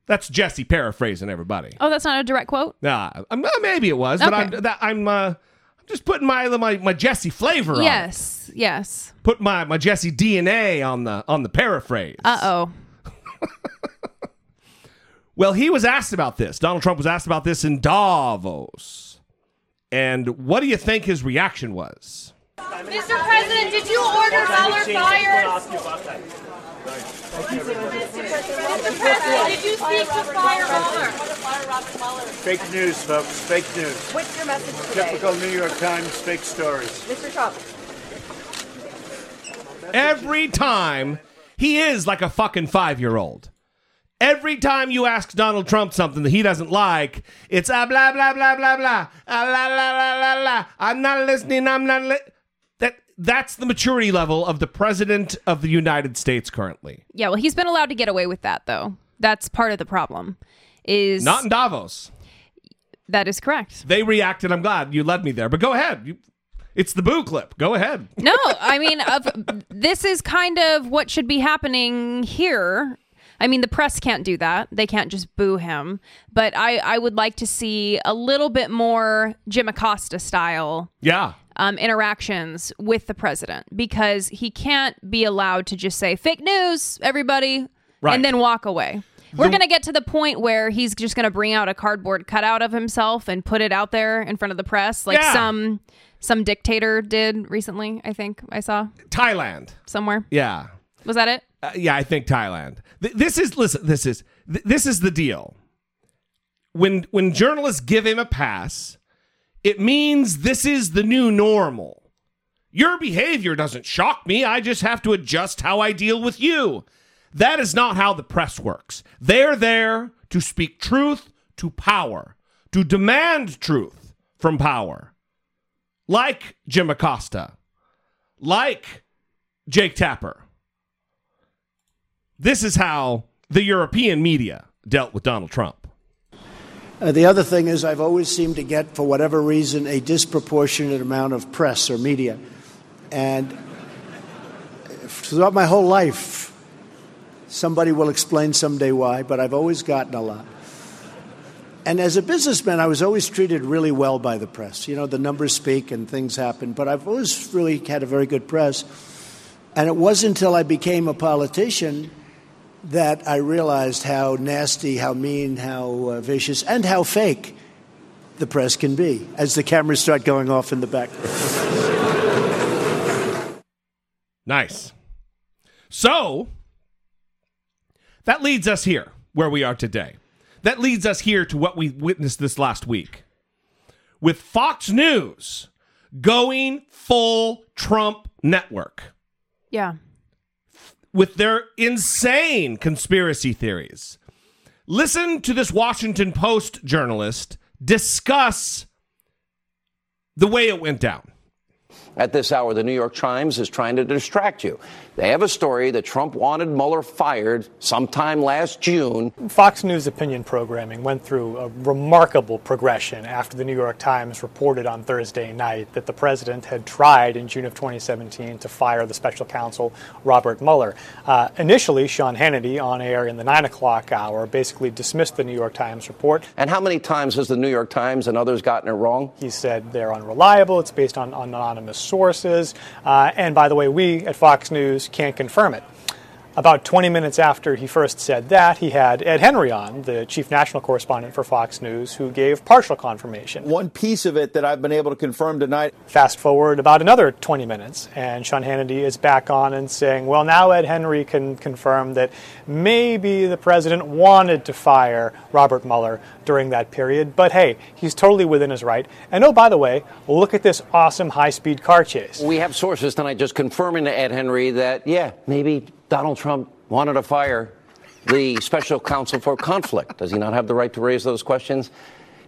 That's Jesse paraphrasing everybody. Oh, that's not a direct quote? Nah, I'm, uh, maybe it was, but I'm, that, I'm, uh, I'm just putting my, my, my Jesse flavor on it. Yes. Yes. Put my, my Jesse DNA on the, on the paraphrase. Uh oh. Well, he was asked about this. Donald Trump was asked about this in Davos. And what do you think his reaction was? Mr. President, did you order Mueller fired? Mr. President, did you seek to fire Mueller? Fake news, folks. Fake news. What's your message today? Typical New York Times fake stories. Mr. Trump. Every time he is like a fucking five year old. Every time you ask Donald Trump something that he doesn't like, it's ah blah blah blah blah blah ah, la la la la la. I'm not listening. I'm not li-. That. That's the maturity level of the president of the United States currently. Yeah, well, he's been allowed to get away with that, though. That's part of the problem. Is Not in Davos. that is correct. They reacted. I'm glad you led me there. But go ahead. You, it's the boo clip. Go ahead. No, I mean, of, this is kind of what should be happening here. I mean, the press can't do that. They can't just boo him. But I, I would like to see a little bit more Jim Acosta style Yeah. Um, interactions with the president because he can't be allowed to just say fake news, everybody. Right. and then walk away. We're going to get to the point where he's just going to bring out a cardboard cutout of himself and put it out there in front of the press like Yeah. some some dictator did recently, I think I saw Thailand. somewhere. Yeah. Was that it? Uh, yeah, I think Thailand. Th- this is listen. This is th- this is the deal. When when journalists give him a pass, it means this is the new normal. Your behavior doesn't shock me. I just have to adjust how I deal with you. That is not how the press works. They're there to speak truth to power, to demand truth from power. Like Jim Acosta, like Jake Tapper. This is how the European media dealt with Donald Trump. Uh, the other thing is, I've always seemed to get, for whatever reason, a disproportionate amount of press or media. And throughout my whole life, somebody will explain someday why, but I've always gotten a lot. And as a businessman, I was always treated really well by the press. You know, the numbers speak and things happen, but I've always really had a very good press. And it wasn't until I became a politician that I realized how nasty, how mean, how uh, vicious, and how fake the press can be as the cameras start going off in the back. Nice. So, that leads us here, where we are today. That leads us here to what we witnessed this last week. With Fox News going full Trump network Yeah. With their insane conspiracy theories. Listen to this Washington Post journalist discuss the way it went down. At this hour, the New York Times is trying to distract you. They have a story that Trump wanted Mueller fired sometime last June. Fox News opinion programming went through a remarkable progression after the New York Times reported on Thursday night that the president had tried in June of 2017 to fire the special counsel Robert Mueller. Uh, initially, Sean Hannity on air in the 9 o'clock hour basically dismissed the New York Times report. And how many times has the New York Times and others gotten it wrong? He said they're unreliable, it's based on, on anonymous sources, uh, and by the way, we at Fox News can't confirm it. About 20 minutes after he first said that, he had Ed Henry on, the chief national correspondent for Fox News, who gave partial confirmation. One piece of it that I've been able to confirm tonight. Fast forward about another 20 minutes, and Sean Hannity is back on and saying, well, now Ed Henry can confirm that maybe the president wanted to fire Robert Mueller during that period, but hey, he's totally within his right. And oh, by the way, look at this awesome high speed car chase. We have sources tonight just confirming to Ed Henry that, yeah, maybe Donald Trump wanted to fire the special counsel for conflict. Does he not have the right to raise those questions?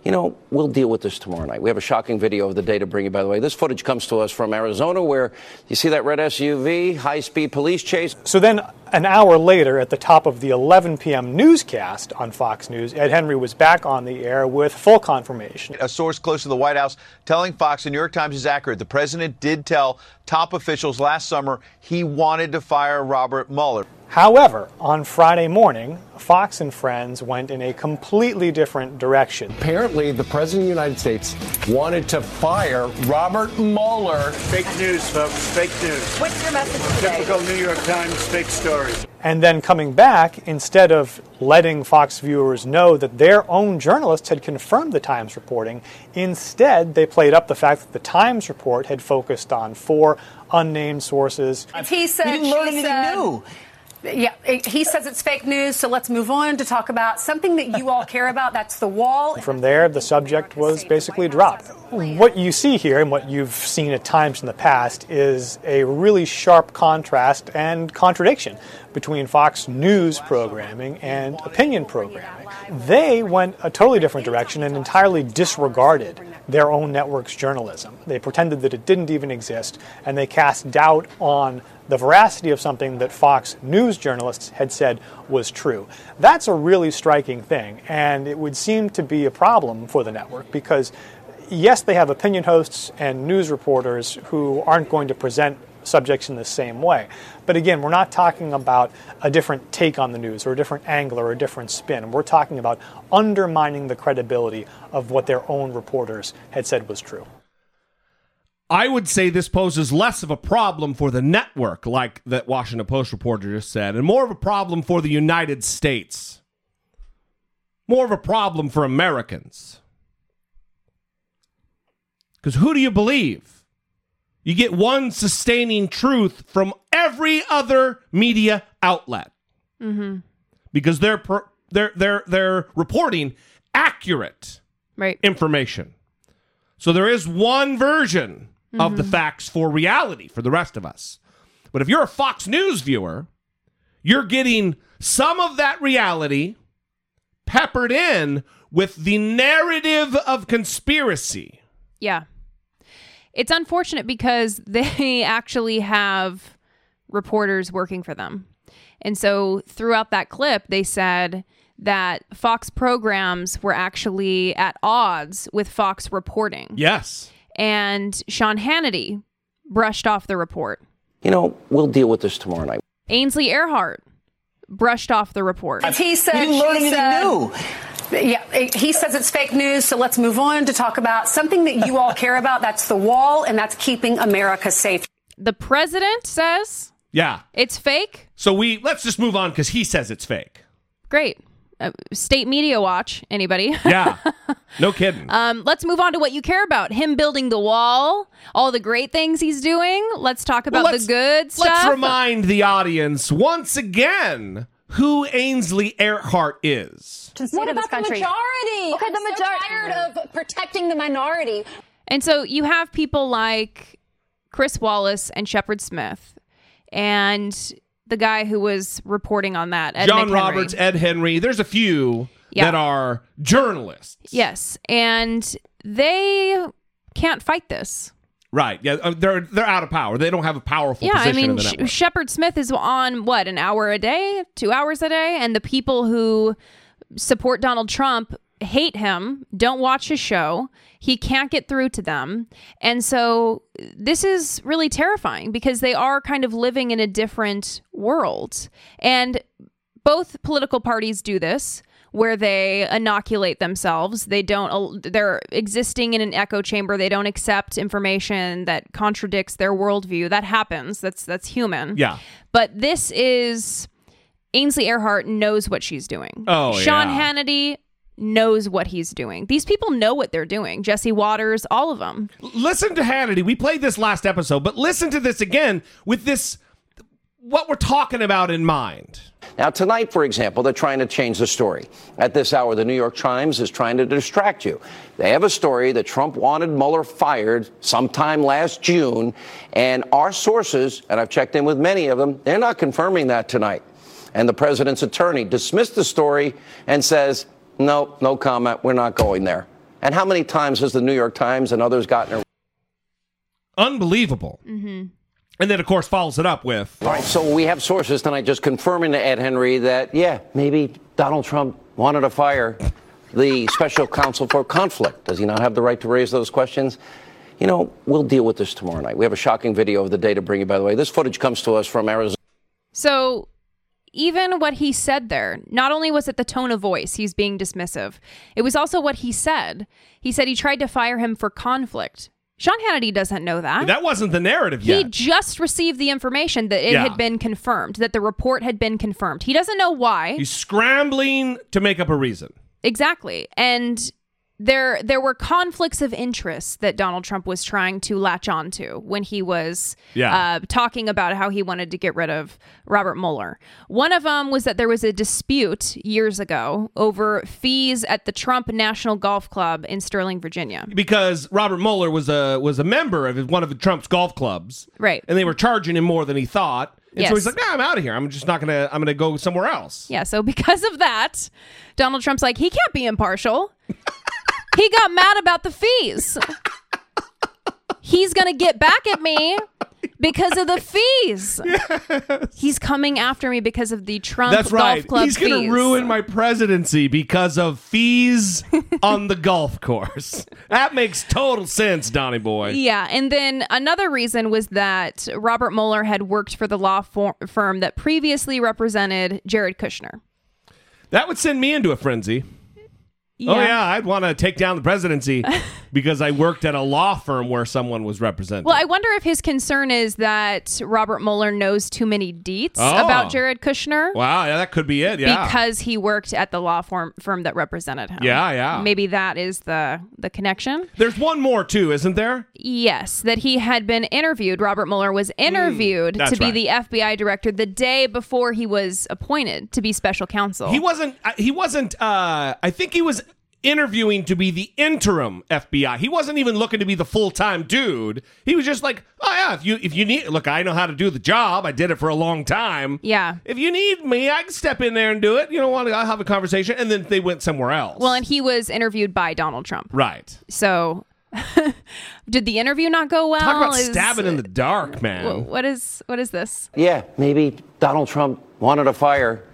You know, we'll deal with this tomorrow night. We have a shocking video of the day to bring you, by the way. This footage comes to us from Arizona, where you see that red SUV, high speed police chase. So then, an hour later, at the top of the 11 p.m. newscast on Fox News, Ed Henry was back on the air with full confirmation. A source close to the White House telling Fox the New York Times is accurate. The president did tell top officials last summer he wanted to fire Robert Mueller. However, on Friday morning, Fox and Friends went in a completely different direction. Apparently, the President of the United States wanted to fire Robert Mueller. Fake news, folks. Fake news. What's your message today? Typical New York Times fake story. And then coming back, instead of letting Fox viewers know that their own journalists had confirmed the Times reporting, instead they played up the fact that the Times report had focused on four unnamed sources. He said, You didn't learn she anything said- new. Yeah, eh, he says it's fake news, so let's move on to talk about something that you all care about. That's the wall. From there, the subject was basically dropped. What you see here, and what you've seen at times in the past, is a really sharp contrast and contradiction between Fox News programming and opinion programming. They went a totally different direction and entirely disregarded their own network's journalism. They pretended that it didn't even exist, and they cast doubt on the veracity of something that Fox News journalists had said was true. That's a really striking thing, and it would seem to be a problem for the network because, yes, they have opinion hosts and news reporters who aren't going to present subjects in the same way. But again, we're not talking about a different take on the news or a different angle or a different spin. We're talking about undermining the credibility of what their own reporters had said was true. I would say this poses less of a problem for the network, like that Washington Post reporter just said, and more of a problem for the United States. More of a problem for Americans. Because who do you believe? You get one sustaining truth from every other media outlet Mm-hmm. because they're per, they're they're they're reporting accurate right. information. So there is one version of the Mhm. facts for reality for the rest of us. But if you're a Fox News viewer, you're getting some of that reality peppered in with the narrative of conspiracy. Yeah. It's unfortunate because they actually have reporters working for them. And so throughout that clip, they said that Fox programs were actually at odds with Fox reporting. Yes. And Sean Hannity brushed off the report. You know, we'll deal with this tomorrow night. Ainsley Earhardt brushed off the report. He said, You didn't learn she anything said- Yeah, he says it's fake news. So let's move on to talk about something that you all care about. That's the wall, and that's keeping America safe. The president says Yeah. it's fake. So we let's just move on because he says it's fake. Great. Uh, State Media Watch. Anybody? Yeah. no kidding. Um, let's move on to what you care about. Him building the wall, all the great things he's doing. Let's talk about Well, the good stuff. Let's remind the audience once again who Ainsley Earhardt is. What about the majority? Okay, the majority. tired of protecting the minority. And so you have people like Chris Wallace and Shepard Smith, and the guy who was reporting on that, Ed John McHenry. Roberts, Ed Henry. There's a few Yeah. that are journalists. Yes, and they can't fight this. Right. Yeah. uh, They're they're out of power. They don't have a powerful yeah, I position in mean, the Sh- network. Shepard Smith is on what an hour a day, two hours a day, and the people who support Donald Trump hate him, don't watch his show. He can't get through to them, and so this is really terrifying because they are kind of living in a different world, and both political parties do this where they inoculate themselves. They don't they're existing in an echo chamber. They don't accept information that contradicts their worldview. That happens. That's that's human. Yeah. but this is ainsley earhardt knows what she's doing Oh, sean yeah. hannity knows what he's doing these people know what they're doing jesse watters all of them listen to Hannity. We played this last episode, but listen to this again with this what we're talking about in mind. Now, tonight, for example, they're trying to change the story. At this hour, the New York Times is trying to distract you. They have a story that Trump wanted Mueller fired sometime last June, and our sources, and I've checked in with many of them, they're not confirming that tonight. And the president's attorney dismissed the story and says, no, no comment, we're not going there. And how many times has the New York Times and others gotten it? Unbelievable. mm-hmm. And then, of course, follows it up with All right, so we have sources tonight just confirming to Ed Henry that, yeah, maybe Donald Trump wanted to fire the special counsel for conflict. Does he not have the right to raise those questions? You know, we'll deal with this tomorrow night. We have a shocking video of the day to bring you, by the way. This footage comes to us from Arizona. So even what he said there, not only was it the tone of voice, he's being dismissive, it was also what he said. He said he tried to fire him for conflict. Sean Hannity doesn't know that. that wasn't the narrative yet. He just received the information that it Yeah. had been confirmed, that the report had been confirmed. He doesn't know why. He's scrambling to make up a reason. Exactly. And there there were conflicts of interest that Donald Trump was trying to latch onto when he was Yeah. uh, talking about how he wanted to get rid of Robert Mueller. One of them was that there was a dispute years ago over fees at the Trump National Golf Club in Sterling, Virginia. Because Robert Mueller was a was a member of one of Trump's golf clubs. Right. And they were charging him more than he thought. And so he's like, nah, I'm out of here. I'm just not gonna I'm gonna go somewhere else. Yeah, so because of that, Donald Trump's like, he can't be impartial. he got mad about the fees. He's going to get back at me because of the fees. He's coming after me because of the Trump That's right. golf club fees. He's gonna fees. ruin my presidency because of fees on the golf course. That makes total sense, Donnie boy. Yeah, and then another reason was that Robert Mueller had worked for the law for- firm that previously represented Jared Kushner. That would send me into a frenzy. Oh Yeah. yeah, I'd want to take down the presidency because I worked at a law firm where someone was represented. Well, I wonder if his concern is that Robert Mueller knows too many deets Oh. about Jared Kushner wow, yeah, that could be it. Yeah. because he worked at the law firm firm that represented him. Yeah, yeah. Maybe that is the the connection. There's one more too, isn't there? Yes, that he had been interviewed. Robert Mueller was interviewed Hmm, that's to be right. the FBI director the day before he was appointed to be special counsel. He wasn't. uh, He wasn't. Uh, I think he was interviewing to be the interim FBI. He wasn't even looking to be the full time dude. He was just like, oh yeah, if you if you need, look, I know how to do the job. I did it for a long time. Yeah. If you need me, I can step in there and do it. You know, want to? I'll have a conversation, and then they went somewhere else. Well, and he was interviewed by Donald Trump. right. So, did the interview not go well? Talk about Is- stabbing in the dark, man. What is what is this? Yeah, maybe Donald Trump wanted to fire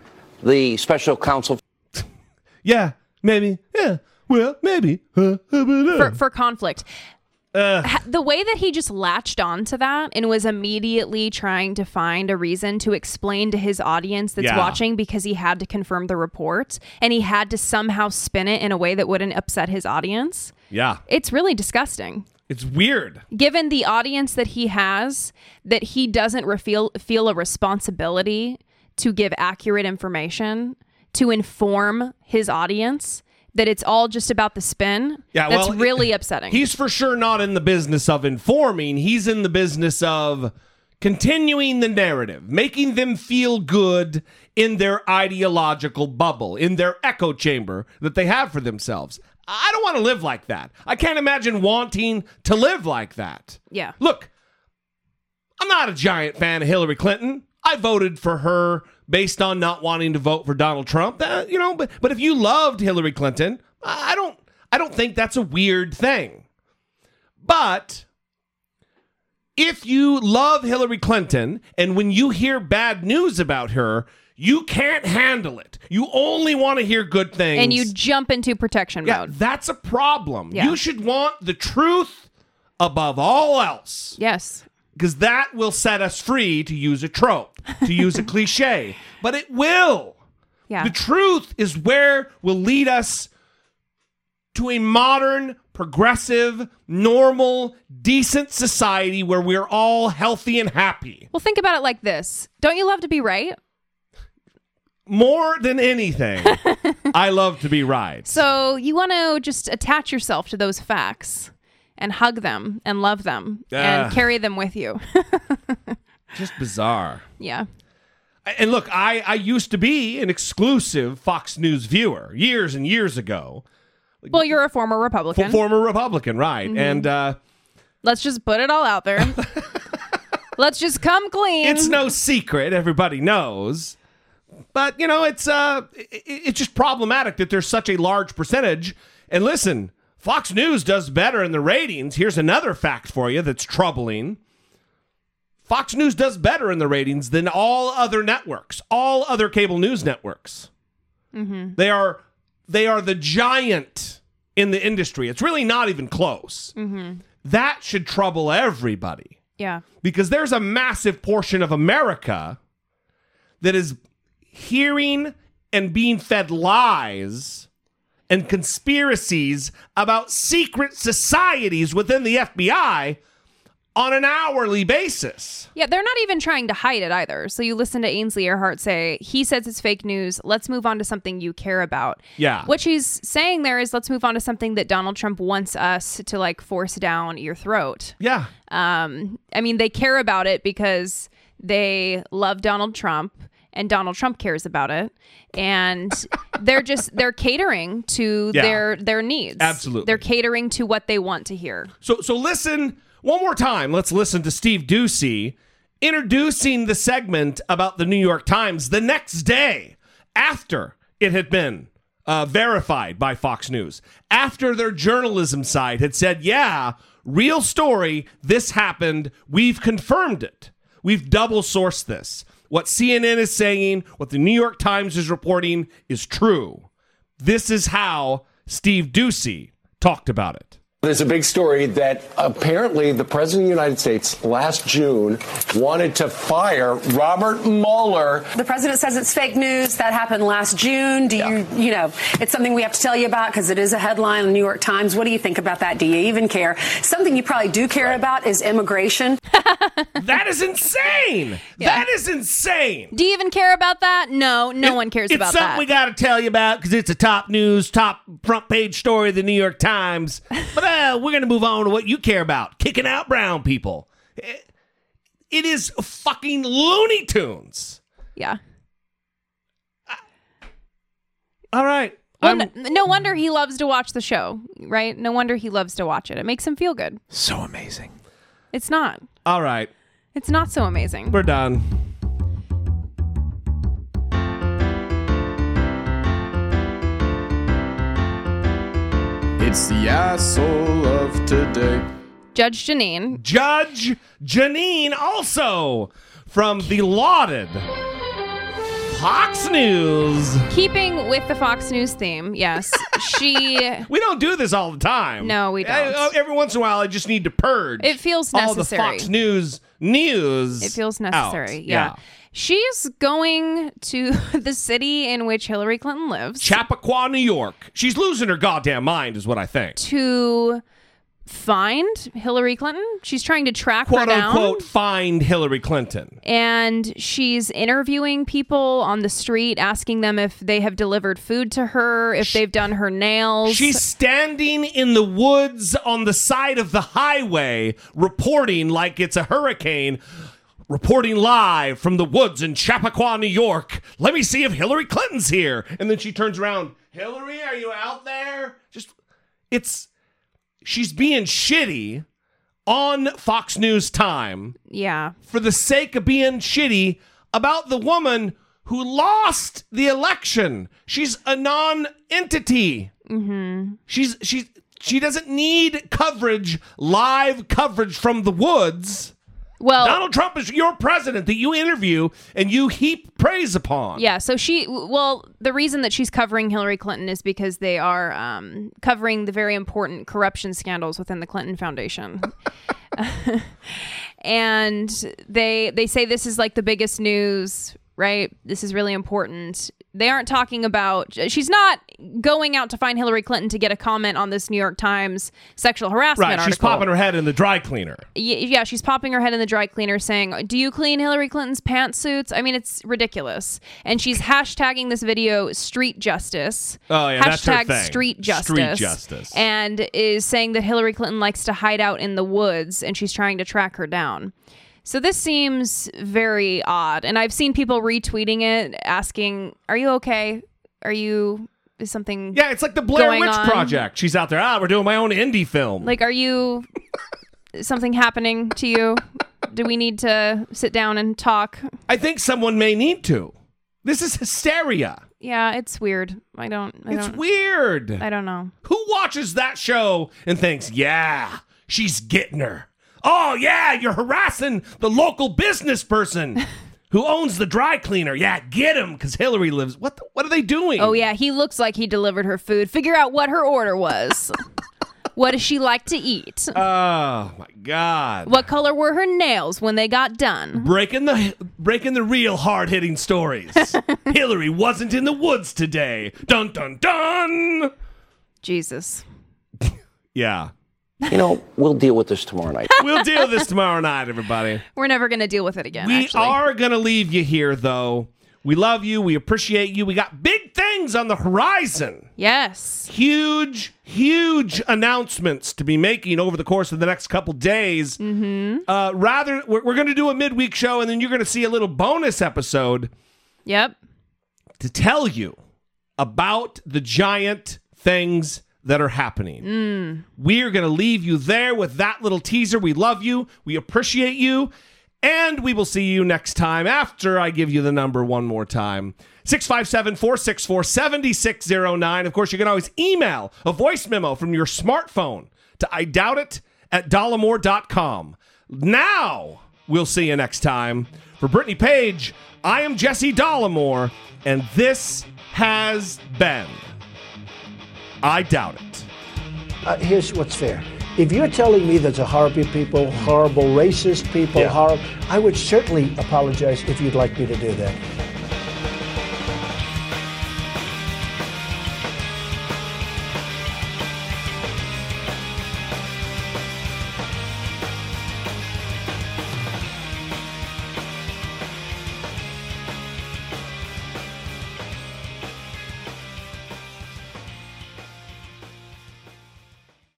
the special counsel. Yeah, maybe. Yeah. Well, maybe. Uh, for, for conflict. Ha- the way that he just latched onto that and was immediately trying to find a reason to explain to his audience that's Yeah. watching because he had to confirm the report and he had to somehow spin it in a way that wouldn't upset his audience. yeah. It's really disgusting. It's weird. Given the audience that he has, that he doesn't feel feel a responsibility to give accurate information to inform his audience. That it's all just about the spin. Yeah, that's well, really upsetting. He's for sure not in the business of informing. He's in the business of continuing the narrative, making them feel good in their ideological bubble, in their echo chamber that they have for themselves. I don't want to live like that. I can't imagine wanting to live like that. yeah. Look, I'm not a giant fan of Hillary Clinton. I voted for her based on not wanting to vote for Donald Trump. That, you know, but but if you loved Hillary Clinton, I don't I don't think that's a weird thing. But if you love Hillary Clinton and when you hear bad news about her, you can't handle it. You only want to hear good things. and you jump into protection yeah, mode. that's a problem. Yeah. You should want the truth above all else Yes. Because that will set us free to use a trope, to use a cliche. But it will. Yeah. The truth is where will lead us to a modern, progressive, normal, decent society where we're all healthy and happy. Well, think about it like this. Don't you love to be right? More than anything, I love to be right. So you want to just attach yourself to those facts and hug them and love them Ah. and carry them with you. Just bizarre. yeah. And look, I, I used to be an exclusive Fox News viewer years and years ago. Well, you're a former Republican. For former Republican, right? Mhm. And uh, Let's just put it all out there. Let's just come clean. it's no secret; everybody knows. But you know, it's uh, i- i- it's just problematic that there's such a large percentage. And listen, Fox News does better in the ratings. Here's another fact for you that's troubling. Fox News does better in the ratings than all other networks, all other cable news networks. Mm-hmm. They are they are the giant in the industry. It's really not even close. Mm-hmm. That should trouble everybody Yeah. because there's a massive portion of America that is hearing and being fed lies and conspiracies about secret societies within the FBI on an hourly basis. Yeah, they're not even trying to hide it either. So you listen to Ainsley Earhardt say, he says it's fake news. Let's move on to something you care about. Yeah. What she's saying there is let's move on to something that Donald Trump wants us to like force down your throat. Yeah. Um, I mean, they care about it because they love Donald Trump and Donald Trump cares about it. And they're just they're catering to Yeah. their their needs. Absolutely. They're catering to what they want to hear. So so listen one more time. Let's listen to Steve Doocy introducing the segment about the New York Times the next day after it had been uh, verified by Fox News. After their journalism side had said, "Yeah, real story. This happened. We've confirmed it. We've double sourced this. What CNN is saying, what the New York Times is reporting, is true." This is how Steve Doocy talked about it. There's a big story that apparently the President of the United States last June wanted to fire Robert Mueller. The president says it's fake news. That happened last June. Do you, you know, it's something we have to tell you about because it is a headline in the New York Times. What do you think about that? Do you even care? Something you probably do care about is immigration. that is insane. That is insane. Do you even care about that? No, no one cares about that. it's something we got to tell you about because it's a top news, top front page story of the New York Times. But uh, uh, we're going to move on to what you care about kicking out brown people. It- it is fucking Looney Tunes. yeah. All right. Well, n- no wonder he loves to watch the show, right? No wonder he loves to watch it. It makes him feel good. So amazing. It's not. All right. It's not so amazing. We're done. It's the asshole of today. Judge Jeanine. Judge Jeanine, also from the lauded Fox News. Keeping with the Fox News theme, yes. She We don't do this all the time. No, we don't. Uh, Every once in a while, I just need to purge. It feels necessary. all the necessary. Fox News news. It feels out. necessary. Yeah. She's going to the city in which Hillary Clinton lives Chappaqua, New York. She's losing her goddamn mind, is what I think. to find Hillary Clinton. She's trying to track her Quote down. unquote, find Hillary Clinton. And she's interviewing people on the street, asking them if they have delivered food to her, if they've done her nails. She's standing in the woods on the side of the highway, reporting like it's a hurricane. Reporting live from the woods in Chappaqua, New York. Let me see if Hillary Clinton's here. And then she turns around. Hillary, are you out there? Just, it's, she's being shitty on Fox News Time yeah. for the sake of being shitty about the woman who lost the election. She's a non-entity. Mm-hmm. She's she's she doesn't need coverage, live coverage from the woods. Well, Donald Trump is your president that you interview and you heap praise upon. Yeah, so she, well, the reason that she's covering Hillary Clinton is because they are um, covering the very important corruption scandals within the Clinton Foundation. and they they say this is like the biggest news, right? This is really important. They aren't talking about she's not going out to find Hillary Clinton to get a comment on this New York Times sexual harassment Right, she's popping her head in the dry cleaner. Yeah, she's popping her head in the dry cleaner saying, Do you clean Hillary Clinton's pantsuits? I mean, it's ridiculous. And she's hashtagging this video street justice. Oh, yeah, that's her Hashtag thing. street justice. Street justice. And is saying that Hillary Clinton likes to hide out in the woods and she's trying to track her down. So this seems very odd. And I've seen people retweeting it asking, Are you okay? Are you. Is something. Yeah, it's like the Blair going Witch on? Project. She's out there. Ah, we're doing my own indie film. Like, are you something happening to you? Do we need to sit down and talk? I think someone may need to. This is hysteria. Yeah, it's weird. I don't. I It's don't, weird. I don't know. Who watches that show and thinks, yeah, she's getting her? Oh, yeah, you're harassing the local business person who owns the dry cleaner. Yeah, get him because Hillary lives. What, the, what are they doing? Oh yeah, he looks like he delivered her food. Figure out what her order was. what does she like to eat? Oh, my God. What color were her nails when they got done? Breaking the breaking the real hard hitting stories. Hillary wasn't in the woods today. Dun dun dun. Jesus. Yeah. You know, we'll deal with this tomorrow night. We'll deal with this tomorrow night, everybody. We're never gonna deal with it again. We actually. are going to leave you here, though. We love you. We appreciate you. We got big things on the horizon. Yes. Huge, huge announcements to be making over the course of the next couple days. Mm-hmm. Uh, rather, we're, we're going to do a midweek show, and then you're going to see a little bonus episode Yep. to tell you about the giant things that are happening. Mm. We're going to leave you there with that little teaser. We love you. We appreciate you. And we will see you next time after I give you the number one more time 657 464 7609. Of course, you can always email a voice memo from your smartphone to I doubt it at dollemore.com. Now, we'll see you next time. For Brittany Page, I am Jesse Dollemore, and this has been I doubt it. Uh, here's what's fair. If you're telling me there's a horrible people, horrible racist people, Yeah. horrible, I would certainly apologize if you'd like me to do that.